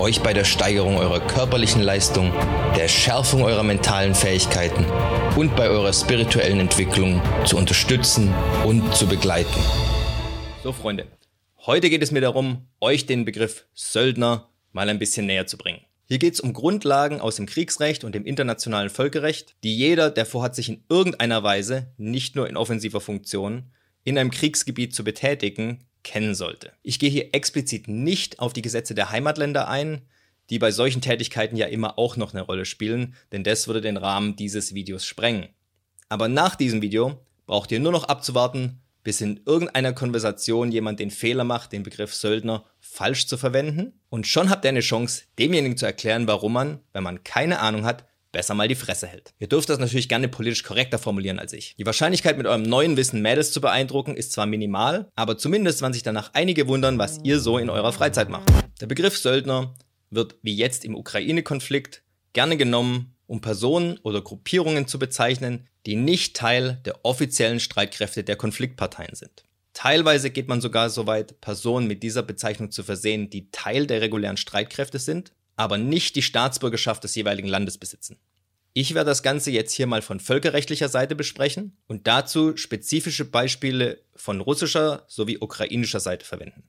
euch bei der Steigerung eurer körperlichen Leistung, der Schärfung eurer mentalen Fähigkeiten und bei eurer spirituellen Entwicklung zu unterstützen und zu begleiten. So Freunde, heute geht es mir darum, euch den Begriff Söldner mal ein bisschen näher zu bringen. Hier geht es um Grundlagen aus dem Kriegsrecht und dem internationalen Völkerrecht, die jeder, der vorhat, sich in irgendeiner Weise, nicht nur in offensiver Funktion, in einem Kriegsgebiet zu betätigen, kennen sollte. Ich gehe hier explizit nicht auf die Gesetze der Heimatländer ein, die bei solchen Tätigkeiten ja immer auch noch eine Rolle spielen, denn das würde den Rahmen dieses Videos sprengen. Aber nach diesem Video braucht ihr nur noch abzuwarten, bis in irgendeiner Konversation jemand den Fehler macht, den Begriff Söldner falsch zu verwenden. Und schon habt ihr eine Chance, demjenigen zu erklären, warum man, wenn man keine Ahnung hat, besser mal die Fresse hält. Ihr dürft das natürlich gerne politisch korrekter formulieren als ich. Die Wahrscheinlichkeit, mit eurem neuen Wissen Mädels zu beeindrucken, ist zwar minimal, aber zumindest werden sich danach einige wundern, was ihr so in eurer Freizeit macht. Der Begriff Söldner wird, wie jetzt im Ukraine-Konflikt, gerne genommen, um Personen oder Gruppierungen zu bezeichnen, die nicht Teil der offiziellen Streitkräfte der Konfliktparteien sind. Teilweise geht man sogar so weit, Personen mit dieser Bezeichnung zu versehen, die Teil der regulären Streitkräfte sind, aber nicht die Staatsbürgerschaft des jeweiligen Landes besitzen. Ich werde das Ganze jetzt hier mal von völkerrechtlicher Seite besprechen und dazu spezifische Beispiele von russischer sowie ukrainischer Seite verwenden.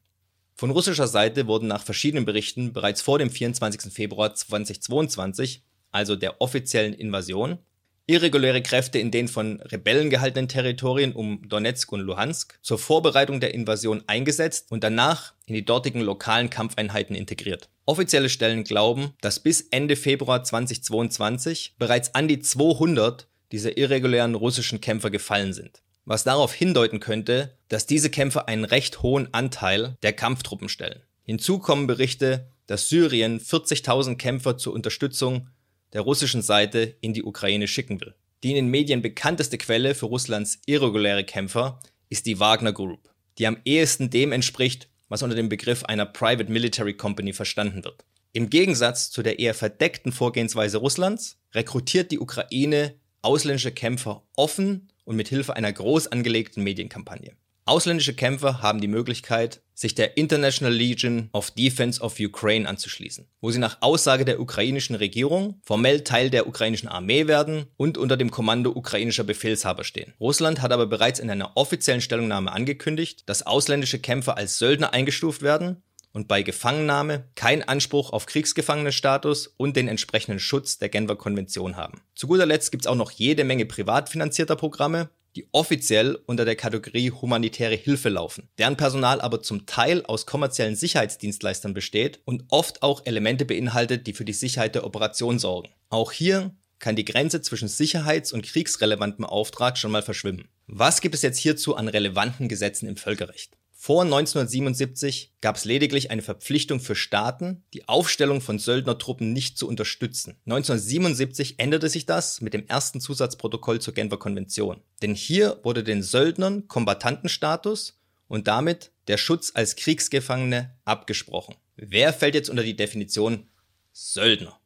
Von russischer Seite wurden nach verschiedenen Berichten bereits vor dem 24. Februar 2022, also der offiziellen Invasion, irreguläre Kräfte in den von Rebellen gehaltenen Territorien um Donetsk und Luhansk zur Vorbereitung der Invasion eingesetzt und danach in die dortigen lokalen Kampfeinheiten integriert. Offizielle Stellen glauben, dass bis Ende Februar 2022 bereits an die 200 dieser irregulären russischen Kämpfer gefallen sind. Was darauf hindeuten könnte, dass diese Kämpfer einen recht hohen Anteil der Kampftruppen stellen. Hinzu kommen Berichte, dass Syrien 40.000 Kämpfer zur Unterstützung der russischen Seite in die Ukraine schicken will. Die in den Medien bekannteste Quelle für Russlands irreguläre Kämpfer ist die Wagner Group, die am ehesten dem entspricht, was unter dem Begriff einer Private Military Company verstanden wird. Im Gegensatz zu der eher verdeckten Vorgehensweise Russlands rekrutiert die Ukraine ausländische Kämpfer offen und mit Hilfe einer groß angelegten Medienkampagne. Ausländische Kämpfer haben die Möglichkeit, sich der International Legion of Defense of Ukraine anzuschließen, wo sie nach Aussage der ukrainischen Regierung formell Teil der ukrainischen Armee werden und unter dem Kommando ukrainischer Befehlshaber stehen. Russland hat aber bereits in einer offiziellen Stellungnahme angekündigt, dass ausländische Kämpfer als Söldner eingestuft werden und bei Gefangennahme keinen Anspruch auf Kriegsgefangenenstatus und den entsprechenden Schutz der Genfer Konvention haben. Zu guter Letzt gibt es auch noch jede Menge privat finanzierter Programme, die offiziell unter der Kategorie humanitäre Hilfe laufen, deren Personal aber zum Teil aus kommerziellen Sicherheitsdienstleistern besteht und oft auch Elemente beinhaltet, die für die Sicherheit der Operation sorgen. Auch hier kann die Grenze zwischen sicherheits- und kriegsrelevantem Auftrag schon mal verschwimmen. Was gibt es jetzt hierzu an relevanten Gesetzen im Völkerrecht? Vor 1977 gab es lediglich eine Verpflichtung für Staaten, die Aufstellung von Söldnertruppen nicht zu unterstützen. 1977 änderte sich das mit dem ersten Zusatzprotokoll zur Genfer Konvention. Denn hier wurde den Söldnern Kombatantenstatus und damit der Schutz als Kriegsgefangene abgesprochen. Wer fällt jetzt unter die Definition Söldner?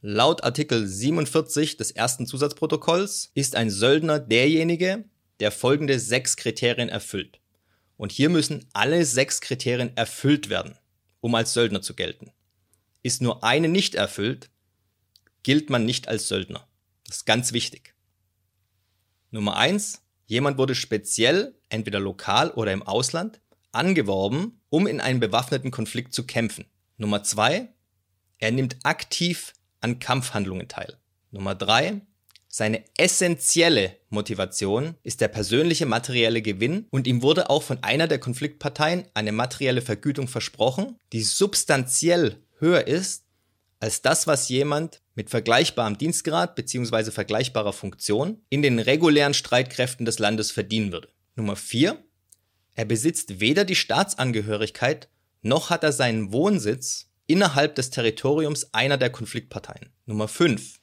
Laut Artikel 47 des ersten Zusatzprotokolls ist ein Söldner derjenige, der folgende sechs Kriterien erfüllt. Und hier müssen alle sechs Kriterien erfüllt werden, um als Söldner zu gelten. Ist nur eine nicht erfüllt, gilt man nicht als Söldner. Das ist ganz wichtig. Nummer eins: Jemand wurde speziell, entweder lokal oder im Ausland, angeworben, um in einem bewaffneten Konflikt zu kämpfen. Nummer zwei: Er nimmt aktiv an Kampfhandlungen teil. Nummer drei: seine essentielle Motivation ist der persönliche materielle Gewinn und ihm wurde auch von einer der Konfliktparteien eine materielle Vergütung versprochen, die substanziell höher ist als das, was jemand mit vergleichbarem Dienstgrad bzw. vergleichbarer Funktion in den regulären Streitkräften des Landes verdienen würde. Nummer 4. Er besitzt weder die Staatsangehörigkeit noch hat er seinen Wohnsitz innerhalb des Territoriums einer der Konfliktparteien. Nummer 5.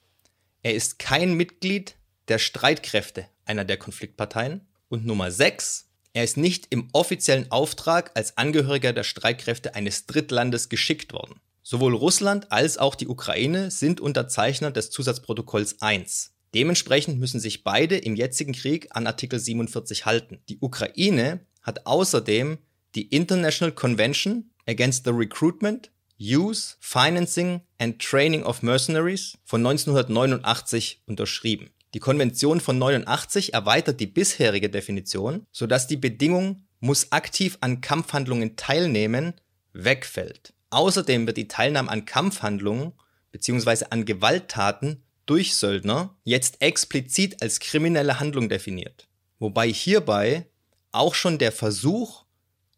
Er ist kein Mitglied der Streitkräfte einer der Konfliktparteien. Und Nummer 6, Er ist nicht im offiziellen Auftrag als Angehöriger der Streitkräfte eines Drittlandes geschickt worden. Sowohl Russland als auch die Ukraine sind Unterzeichner des Zusatzprotokolls 1. Dementsprechend müssen sich beide im jetzigen Krieg an Artikel 47 halten. Die Ukraine hat außerdem die International Convention Against the Recruitment, Use, Financing and Training of Mercenaries von 1989 unterschrieben. Die Konvention von 89 erweitert die bisherige Definition, sodass die Bedingung muss aktiv an Kampfhandlungen teilnehmen wegfällt. Außerdem wird die Teilnahme an Kampfhandlungen bzw. an Gewalttaten durch Söldner jetzt explizit als kriminelle Handlung definiert, wobei hierbei auch schon der Versuch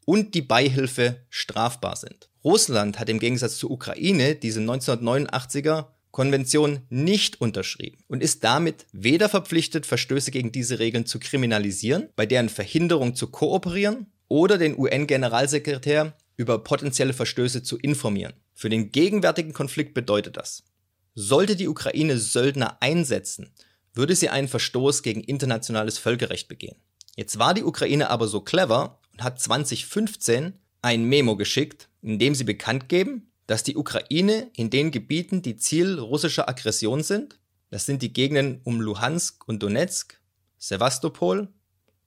und die Beihilfe strafbar sind. Russland hat im Gegensatz zur Ukraine diese 1989er Konvention nicht unterschrieben und ist damit weder verpflichtet, Verstöße gegen diese Regeln zu kriminalisieren, bei deren Verhinderung zu kooperieren oder den UN-Generalsekretär über potenzielle Verstöße zu informieren. Für den gegenwärtigen Konflikt bedeutet das, sollte die Ukraine Söldner einsetzen, würde sie einen Verstoß gegen internationales Völkerrecht begehen. Jetzt war die Ukraine aber so clever und hat 2015 ein Memo geschickt, in dem sie bekannt geben, dass die Ukraine in den Gebieten, die Ziel russischer Aggression sind, das sind die Gegenden um Luhansk und Donetsk, Sevastopol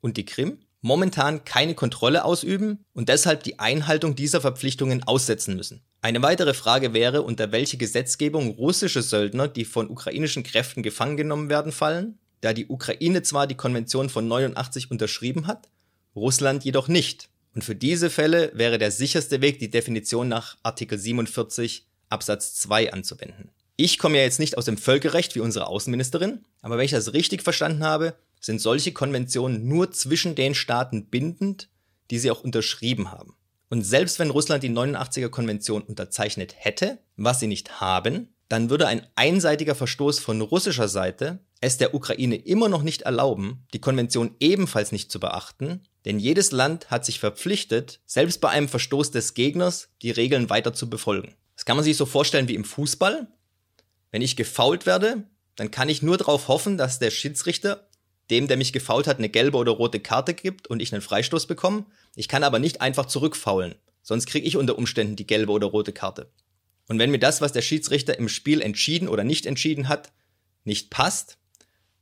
und die Krim, momentan keine Kontrolle ausüben und deshalb die Einhaltung dieser Verpflichtungen aussetzen müssen. Eine weitere Frage wäre, unter welche Gesetzgebung russische Söldner, die von ukrainischen Kräften gefangen genommen werden, fallen, da die Ukraine zwar die Konvention von 89 unterschrieben hat, Russland jedoch nicht. Und für diese Fälle wäre der sicherste Weg, die Definition nach Artikel 47 Absatz 2 anzuwenden. Ich komme ja jetzt nicht aus dem Völkerrecht wie unsere Außenministerin, aber wenn ich das richtig verstanden habe, sind solche Konventionen nur zwischen den Staaten bindend, die sie auch unterschrieben haben. Und selbst wenn Russland die 89er Konvention unterzeichnet hätte, was sie nicht haben, dann würde ein einseitiger Verstoß von russischer Seite es der Ukraine immer noch nicht erlauben, die Konvention ebenfalls nicht zu beachten, denn jedes Land hat sich verpflichtet, selbst bei einem Verstoß des Gegners die Regeln weiter zu befolgen. Das kann man sich so vorstellen wie im Fußball. Wenn ich gefault werde, dann kann ich nur darauf hoffen, dass der Schiedsrichter dem, der mich gefault hat, eine gelbe oder rote Karte gibt und ich einen Freistoß bekomme. Ich kann aber nicht einfach zurückfaulen, sonst kriege ich unter Umständen die gelbe oder rote Karte. Und wenn mir das, was der Schiedsrichter im Spiel entschieden oder nicht entschieden hat, nicht passt,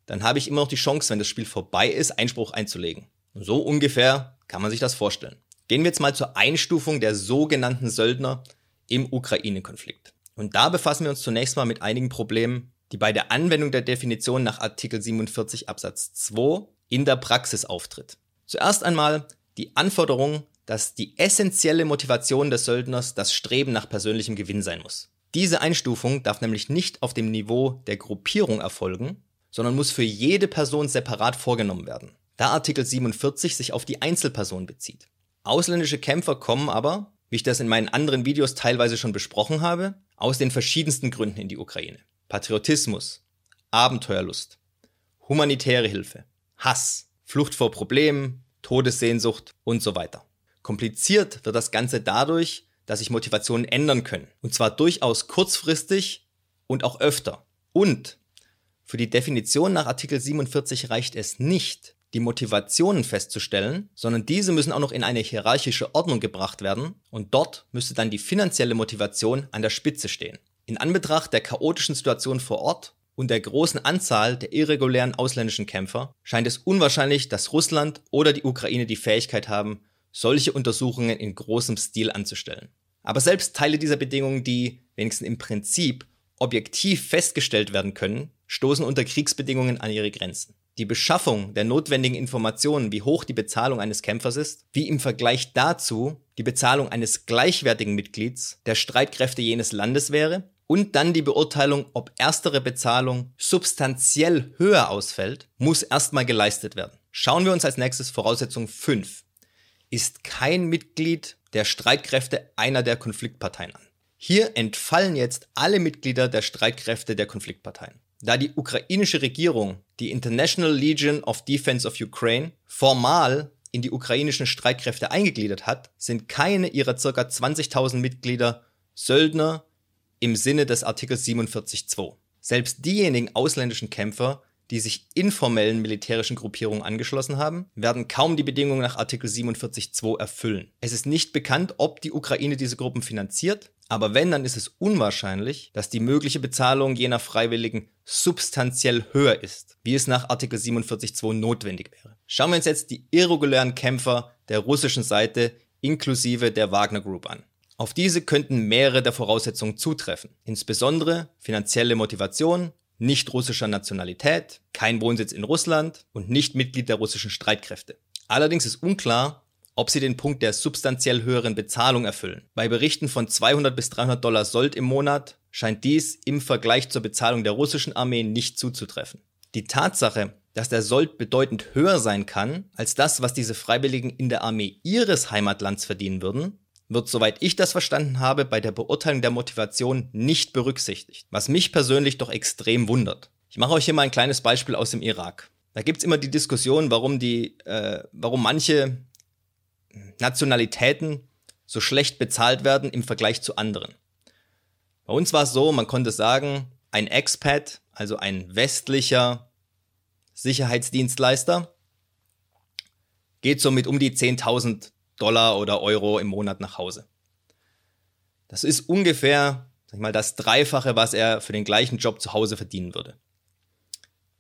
dann habe ich immer noch die Chance, wenn das Spiel vorbei ist, Einspruch einzulegen. So ungefähr kann man sich das vorstellen. Gehen wir jetzt mal zur Einstufung der sogenannten Söldner im Ukraine-Konflikt. Und da befassen wir uns zunächst mal mit einigen Problemen, die bei der Anwendung der Definition nach Artikel 47 Absatz 2 in der Praxis auftritt. Zuerst einmal die Anforderung, dass die essentielle Motivation des Söldners das Streben nach persönlichem Gewinn sein muss. Diese Einstufung darf nämlich nicht auf dem Niveau der Gruppierung erfolgen, sondern muss für jede Person separat vorgenommen werden, da Artikel 47 sich auf die Einzelperson bezieht. Ausländische Kämpfer kommen aber, wie ich das in meinen anderen Videos teilweise schon besprochen habe, aus den verschiedensten Gründen in die Ukraine. Patriotismus, Abenteuerlust, humanitäre Hilfe, Hass, Flucht vor Problemen, Todessehnsucht und so weiter. Kompliziert wird das Ganze dadurch, dass sich Motivationen ändern können. Und zwar durchaus kurzfristig und auch öfter. Und für die Definition nach Artikel 47 reicht es nicht, die Motivationen festzustellen, sondern diese müssen auch noch in eine hierarchische Ordnung gebracht werden und dort müsste dann die finanzielle Motivation an der Spitze stehen. In Anbetracht der chaotischen Situation vor Ort und der großen Anzahl der irregulären ausländischen Kämpfer scheint es unwahrscheinlich, dass Russland oder die Ukraine die Fähigkeit haben, solche Untersuchungen in großem Stil anzustellen. Aber selbst Teile dieser Bedingungen, die wenigstens im Prinzip objektiv festgestellt werden können, stoßen unter Kriegsbedingungen an ihre Grenzen. Die Beschaffung der notwendigen Informationen, wie hoch die Bezahlung eines Kämpfers ist, wie im Vergleich dazu die Bezahlung eines gleichwertigen Mitglieds der Streitkräfte jenes Landes wäre und dann die Beurteilung, ob erstere Bezahlung substanziell höher ausfällt, muss erstmal geleistet werden. Schauen wir uns als nächstes Voraussetzung 5. Ist kein Mitglied der Streitkräfte einer der Konfliktparteien an. Hier entfallen jetzt alle Mitglieder der Streitkräfte der Konfliktparteien. Da die ukrainische Regierung die International Legion of Defense of Ukraine formal in die ukrainischen Streitkräfte eingegliedert hat, sind keine ihrer ca. 20.000 Mitglieder Söldner im Sinne des Artikels 47.2. Selbst diejenigen ausländischen Kämpfer, die sich informellen militärischen Gruppierungen angeschlossen haben, werden kaum die Bedingungen nach Artikel 47.2 erfüllen. Es ist nicht bekannt, ob die Ukraine diese Gruppen finanziert, aber wenn, dann ist es unwahrscheinlich, dass die mögliche Bezahlung jener Freiwilligen substanziell höher ist, wie es nach Artikel 47.2 notwendig wäre. Schauen wir uns jetzt die irregulären Kämpfer der russischen Seite inklusive der Wagner Group an. Auf diese könnten mehrere der Voraussetzungen zutreffen, insbesondere finanzielle Motivation, nicht russischer Nationalität, kein Wohnsitz in Russland und nicht Mitglied der russischen Streitkräfte. Allerdings ist unklar, ob sie den Punkt der substanziell höheren Bezahlung erfüllen. Bei Berichten von 200 bis 300 Dollar Sold im Monat scheint dies im Vergleich zur Bezahlung der russischen Armee nicht zuzutreffen. Die Tatsache, dass der Sold bedeutend höher sein kann als das, was diese Freiwilligen in der Armee ihres Heimatlands verdienen würden, wird, soweit ich das verstanden habe, bei der Beurteilung der Motivation nicht berücksichtigt, was mich persönlich doch extrem wundert. Ich mache euch hier mal ein kleines Beispiel aus dem Irak. Da gibt's immer die Diskussion, warum die, äh, warum manche Nationalitäten so schlecht bezahlt werden im Vergleich zu anderen. Bei uns war es so, man konnte sagen, ein Expat, also ein westlicher Sicherheitsdienstleister, geht so mit um die 10.000 Dollar oder Euro im Monat nach Hause. Das ist ungefähr, sag mal, das Dreifache, was er für den gleichen Job zu Hause verdienen würde.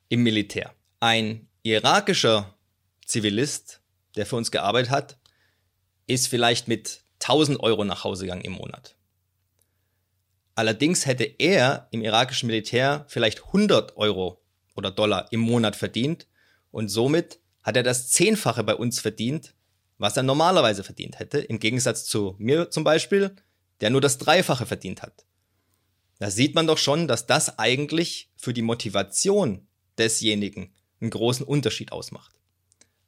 Im Militär. Ein irakischer Zivilist, der für uns gearbeitet hat, ist vielleicht mit 1000 Euro nach Hause gegangen im Monat. Allerdings hätte er im irakischen Militär vielleicht 100 Euro oder Dollar im Monat verdient und somit hat er das Zehnfache bei uns verdient, was er normalerweise verdient hätte, im Gegensatz zu mir zum Beispiel, der nur das Dreifache verdient hat. Da sieht man doch schon, dass das eigentlich für die Motivation desjenigen einen großen Unterschied ausmacht.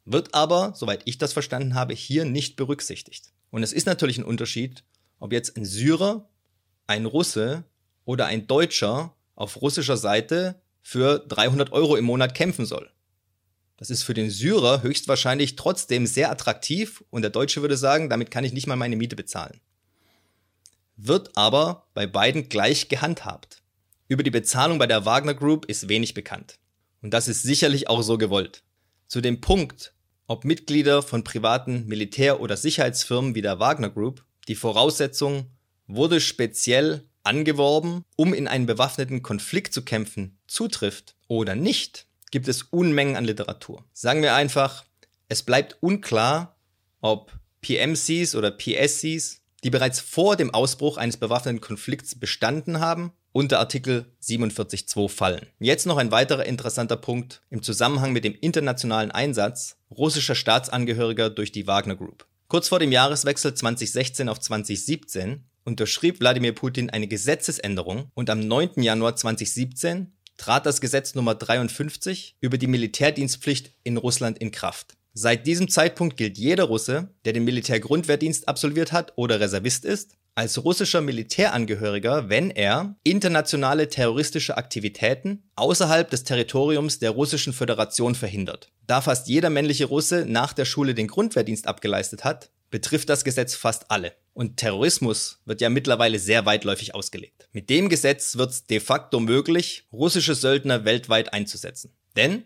Wird aber, soweit ich das verstanden habe, hier nicht berücksichtigt. Und es ist natürlich ein Unterschied, ob jetzt ein Syrer, ein Russe oder ein Deutscher auf russischer Seite für 300 Euro im Monat kämpfen soll. Das ist für den Syrer höchstwahrscheinlich trotzdem sehr attraktiv und der Deutsche würde sagen, damit kann ich nicht mal meine Miete bezahlen. Wird aber bei beiden gleich gehandhabt. Über die Bezahlung bei der Wagner Group ist wenig bekannt. Und das ist sicherlich auch so gewollt. Zu dem Punkt, ob Mitglieder von privaten Militär- oder Sicherheitsfirmen wie der Wagner Group, die Voraussetzung wurde speziell angeworben, um in einen bewaffneten Konflikt zu kämpfen, zutrifft oder nicht, gibt es Unmengen an Literatur. Sagen wir einfach, es bleibt unklar, ob PMCs oder PSCs, die bereits vor dem Ausbruch eines bewaffneten Konflikts bestanden haben, unter Artikel 47.2 fallen. Jetzt noch ein weiterer interessanter Punkt im Zusammenhang mit dem internationalen Einsatz russischer Staatsangehöriger durch die Wagner Group. Kurz vor dem Jahreswechsel 2016 auf 2017 unterschrieb Wladimir Putin eine Gesetzesänderung und am 9. Januar 2017 trat das Gesetz Nummer 53 über die Militärdienstpflicht in Russland in Kraft. Seit diesem Zeitpunkt gilt jeder Russe, der den Militärgrundwehrdienst absolviert hat oder Reservist ist, als russischer Militärangehöriger, wenn er internationale terroristische Aktivitäten außerhalb des Territoriums der Russischen Föderation verhindert. Da fast jeder männliche Russe nach der Schule den Grundwehrdienst abgeleistet hat, betrifft das Gesetz fast alle. Und Terrorismus wird ja mittlerweile sehr weitläufig ausgelegt. Mit dem Gesetz wird es de facto möglich, russische Söldner weltweit einzusetzen. Denn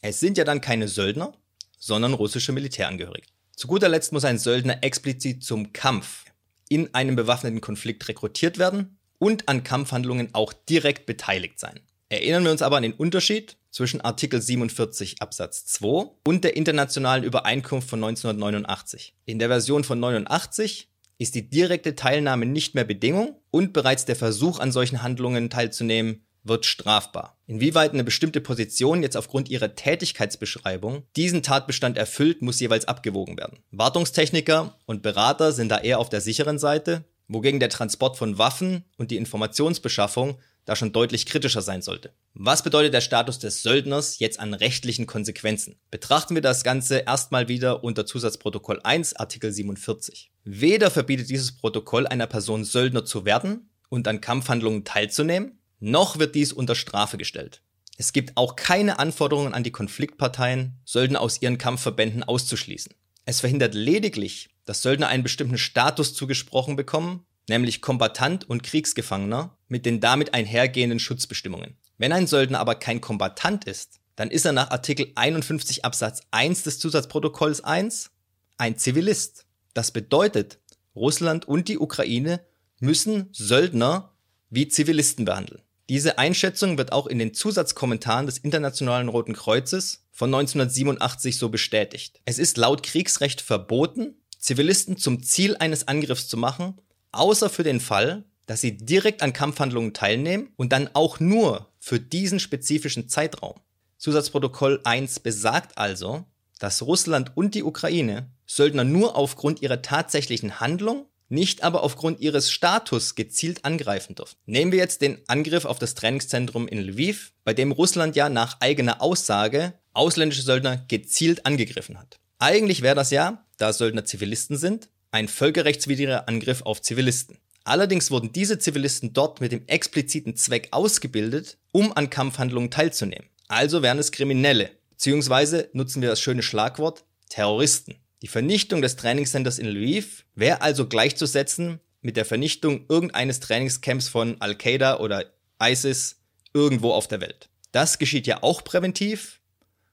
es sind ja dann keine Söldner, sondern russische Militärangehörige. Zu guter Letzt muss ein Söldner explizit zum Kampf in einem bewaffneten Konflikt rekrutiert werden und an Kampfhandlungen auch direkt beteiligt sein. Erinnern wir uns aber an den Unterschied zwischen Artikel 47 Absatz 2 und der internationalen Übereinkunft von 1989. In der Version von 89 ist die direkte Teilnahme nicht mehr Bedingung und bereits der Versuch an solchen Handlungen teilzunehmen wird strafbar. Inwieweit eine bestimmte Position jetzt aufgrund ihrer Tätigkeitsbeschreibung diesen Tatbestand erfüllt, muss jeweils abgewogen werden. Wartungstechniker und Berater sind da eher auf der sicheren Seite, wogegen der Transport von Waffen und die Informationsbeschaffung da schon deutlich kritischer sein sollte. Was bedeutet der Status des Söldners jetzt an rechtlichen Konsequenzen? Betrachten wir das Ganze erstmal wieder unter Zusatzprotokoll 1 Artikel 47. Weder verbietet dieses Protokoll einer Person Söldner zu werden und an Kampfhandlungen teilzunehmen, noch wird dies unter Strafe gestellt. Es gibt auch keine Anforderungen an die Konfliktparteien, Söldner aus ihren Kampfverbänden auszuschließen. Es verhindert lediglich, dass Söldner einen bestimmten Status zugesprochen bekommen, nämlich Kombatant und Kriegsgefangener, mit den damit einhergehenden Schutzbestimmungen. Wenn ein Söldner aber kein Kombatant ist, dann ist er nach Artikel 51 Absatz 1 des Zusatzprotokolls 1 ein Zivilist. Das bedeutet, Russland und die Ukraine müssen Söldner wie Zivilisten behandeln. Diese Einschätzung wird auch in den Zusatzkommentaren des Internationalen Roten Kreuzes von 1987 so bestätigt. Es ist laut Kriegsrecht verboten, Zivilisten zum Ziel eines Angriffs zu machen, außer für den Fall, dass sie direkt an Kampfhandlungen teilnehmen und dann auch nur für diesen spezifischen Zeitraum. Zusatzprotokoll 1 besagt also, dass Russland und die Ukraine Söldner nur aufgrund ihrer tatsächlichen Handlung nicht aber aufgrund ihres Status gezielt angreifen dürfen. Nehmen wir jetzt den Angriff auf das Trainingszentrum in Lviv, bei dem Russland ja nach eigener Aussage ausländische Söldner gezielt angegriffen hat. Eigentlich wäre das ja, da Söldner Zivilisten sind, ein völkerrechtswidriger Angriff auf Zivilisten. Allerdings wurden diese Zivilisten dort mit dem expliziten Zweck ausgebildet, um an Kampfhandlungen teilzunehmen. Also wären es Kriminelle, beziehungsweise nutzen wir das schöne Schlagwort Terroristen. Die Vernichtung des Trainingscenters in Lviv wäre also gleichzusetzen mit der Vernichtung irgendeines Trainingscamps von Al-Qaida oder ISIS irgendwo auf der Welt. Das geschieht ja auch präventiv,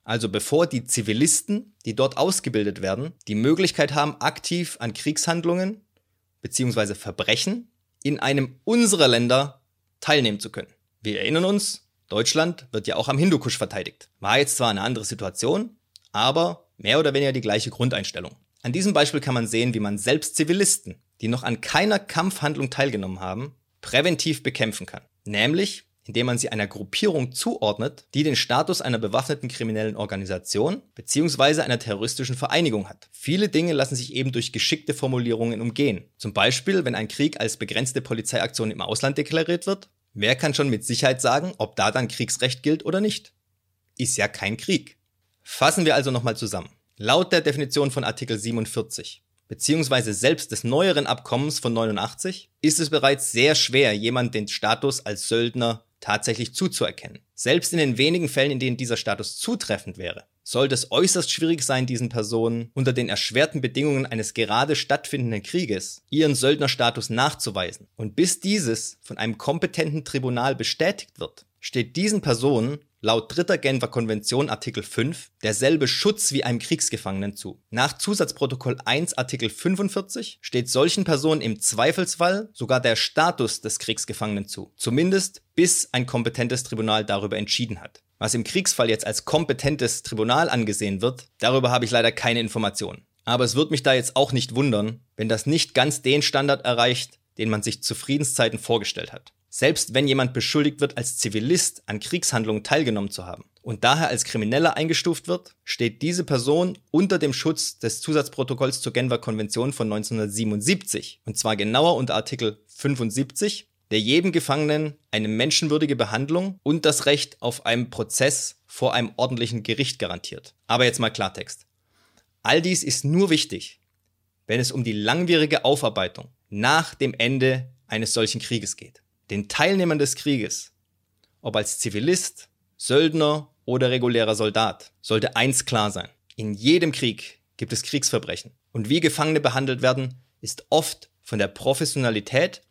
also bevor die Zivilisten, die dort ausgebildet werden, die Möglichkeit haben, aktiv an Kriegshandlungen bzw. Verbrechen in einem unserer Länder teilnehmen zu können. Wir erinnern uns, Deutschland wird ja auch am Hindukusch verteidigt. War jetzt zwar eine andere Situation, aber Mehr oder weniger die gleiche Grundeinstellung. An diesem Beispiel kann man sehen, wie man selbst Zivilisten, die noch an keiner Kampfhandlung teilgenommen haben, präventiv bekämpfen kann. Nämlich, indem man sie einer Gruppierung zuordnet, die den Status einer bewaffneten kriminellen Organisation bzw. einer terroristischen Vereinigung hat. Viele Dinge lassen sich eben durch geschickte Formulierungen umgehen. Zum Beispiel, wenn ein Krieg als begrenzte Polizeiaktion im Ausland deklariert wird, wer kann schon mit Sicherheit sagen, ob da dann Kriegsrecht gilt oder nicht? Ist ja kein Krieg. Fassen wir also nochmal zusammen. Laut der Definition von Artikel 47 beziehungsweise selbst des neueren Abkommens von 89 ist es bereits sehr schwer, jemand den Status als Söldner tatsächlich zuzuerkennen. Selbst in den wenigen Fällen, in denen dieser Status zutreffend wäre, sollte es äußerst schwierig sein, diesen Personen unter den erschwerten Bedingungen eines gerade stattfindenden Krieges ihren Söldnerstatus nachzuweisen. Und bis dieses von einem kompetenten Tribunal bestätigt wird, steht diesen Personen laut dritter Genfer Konvention Artikel 5 derselbe Schutz wie einem Kriegsgefangenen zu. Nach Zusatzprotokoll 1 Artikel 45 steht solchen Personen im Zweifelsfall sogar der Status des Kriegsgefangenen zu, zumindest bis ein kompetentes Tribunal darüber entschieden hat. Was im Kriegsfall jetzt als kompetentes Tribunal angesehen wird, darüber habe ich leider keine Informationen. Aber es wird mich da jetzt auch nicht wundern, wenn das nicht ganz den Standard erreicht, den man sich zu Friedenszeiten vorgestellt hat. Selbst wenn jemand beschuldigt wird, als Zivilist an Kriegshandlungen teilgenommen zu haben und daher als Krimineller eingestuft wird, steht diese Person unter dem Schutz des Zusatzprotokolls zur Genfer Konvention von 1977 und zwar genauer unter Artikel 75, der jedem Gefangenen eine menschenwürdige Behandlung und das Recht auf einen Prozess vor einem ordentlichen Gericht garantiert. Aber jetzt mal Klartext. All dies ist nur wichtig, wenn es um die langwierige Aufarbeitung nach dem Ende eines solchen Krieges geht den Teilnehmern des Krieges, ob als Zivilist, Söldner oder regulärer Soldat, sollte eins klar sein. In jedem Krieg gibt es Kriegsverbrechen. Und wie Gefangene behandelt werden, ist oft von der Professionalität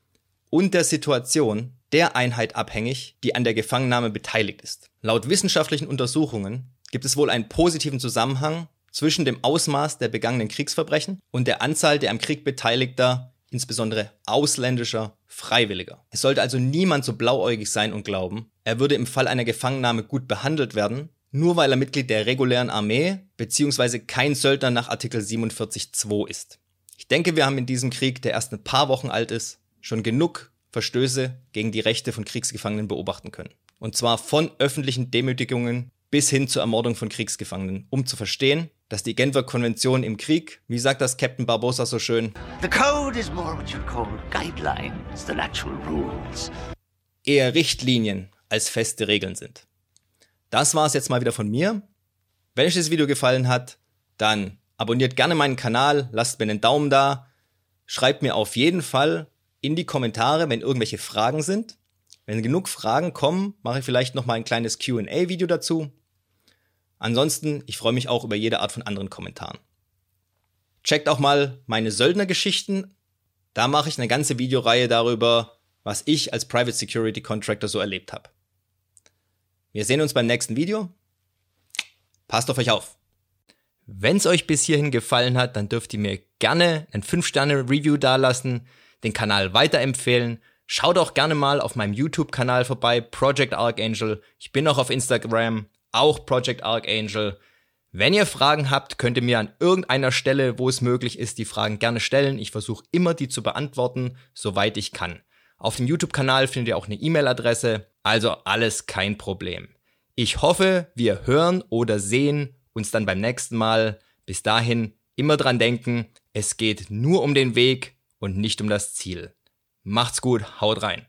und der Situation der Einheit abhängig, die an der Gefangennahme beteiligt ist. Laut wissenschaftlichen Untersuchungen gibt es wohl einen positiven Zusammenhang zwischen dem Ausmaß der begangenen Kriegsverbrechen und der Anzahl der am Krieg Beteiligter insbesondere ausländischer Freiwilliger. Es sollte also niemand so blauäugig sein und glauben, er würde im Fall einer Gefangennahme gut behandelt werden, nur weil er Mitglied der regulären Armee bzw. kein Söldner nach Artikel 47.2 ist. Ich denke, wir haben in diesem Krieg, der erst ein paar Wochen alt ist, schon genug Verstöße gegen die Rechte von Kriegsgefangenen beobachten können. Und zwar von öffentlichen Demütigungen bis hin zur Ermordung von Kriegsgefangenen, um zu verstehen, dass die Genfer Konvention im Krieg, wie sagt das Captain Barbosa so schön, The code is more what you call guidelines than actual rules. eher Richtlinien als feste Regeln sind. Das war es jetzt mal wieder von mir. Wenn euch das Video gefallen hat, dann abonniert gerne meinen Kanal, lasst mir einen Daumen da, schreibt mir auf jeden Fall in die Kommentare, wenn irgendwelche Fragen sind. Wenn genug Fragen kommen, mache ich vielleicht noch mal ein kleines Q&A-Video dazu. Ansonsten, ich freue mich auch über jede Art von anderen Kommentaren. Checkt auch mal meine Söldnergeschichten. Da mache ich eine ganze Videoreihe darüber, was ich als Private Security Contractor so erlebt habe. Wir sehen uns beim nächsten Video. Passt auf euch auf. Wenn es euch bis hierhin gefallen hat, dann dürft ihr mir gerne ein 5-Sterne-Review dalassen, den Kanal weiterempfehlen. Schaut auch gerne mal auf meinem YouTube-Kanal vorbei, Project Archangel. Ich bin auch auf Instagram, auch Project Archangel. Wenn ihr Fragen habt, könnt ihr mir an irgendeiner Stelle, wo es möglich ist, die Fragen gerne stellen. Ich versuche immer, die zu beantworten, soweit ich kann. Auf dem YouTube-Kanal findet ihr auch eine E-Mail-Adresse, also alles kein Problem. Ich hoffe, wir hören oder sehen uns dann beim nächsten Mal. Bis dahin immer dran denken, es geht nur um den Weg und nicht um das Ziel. Macht's gut, haut rein.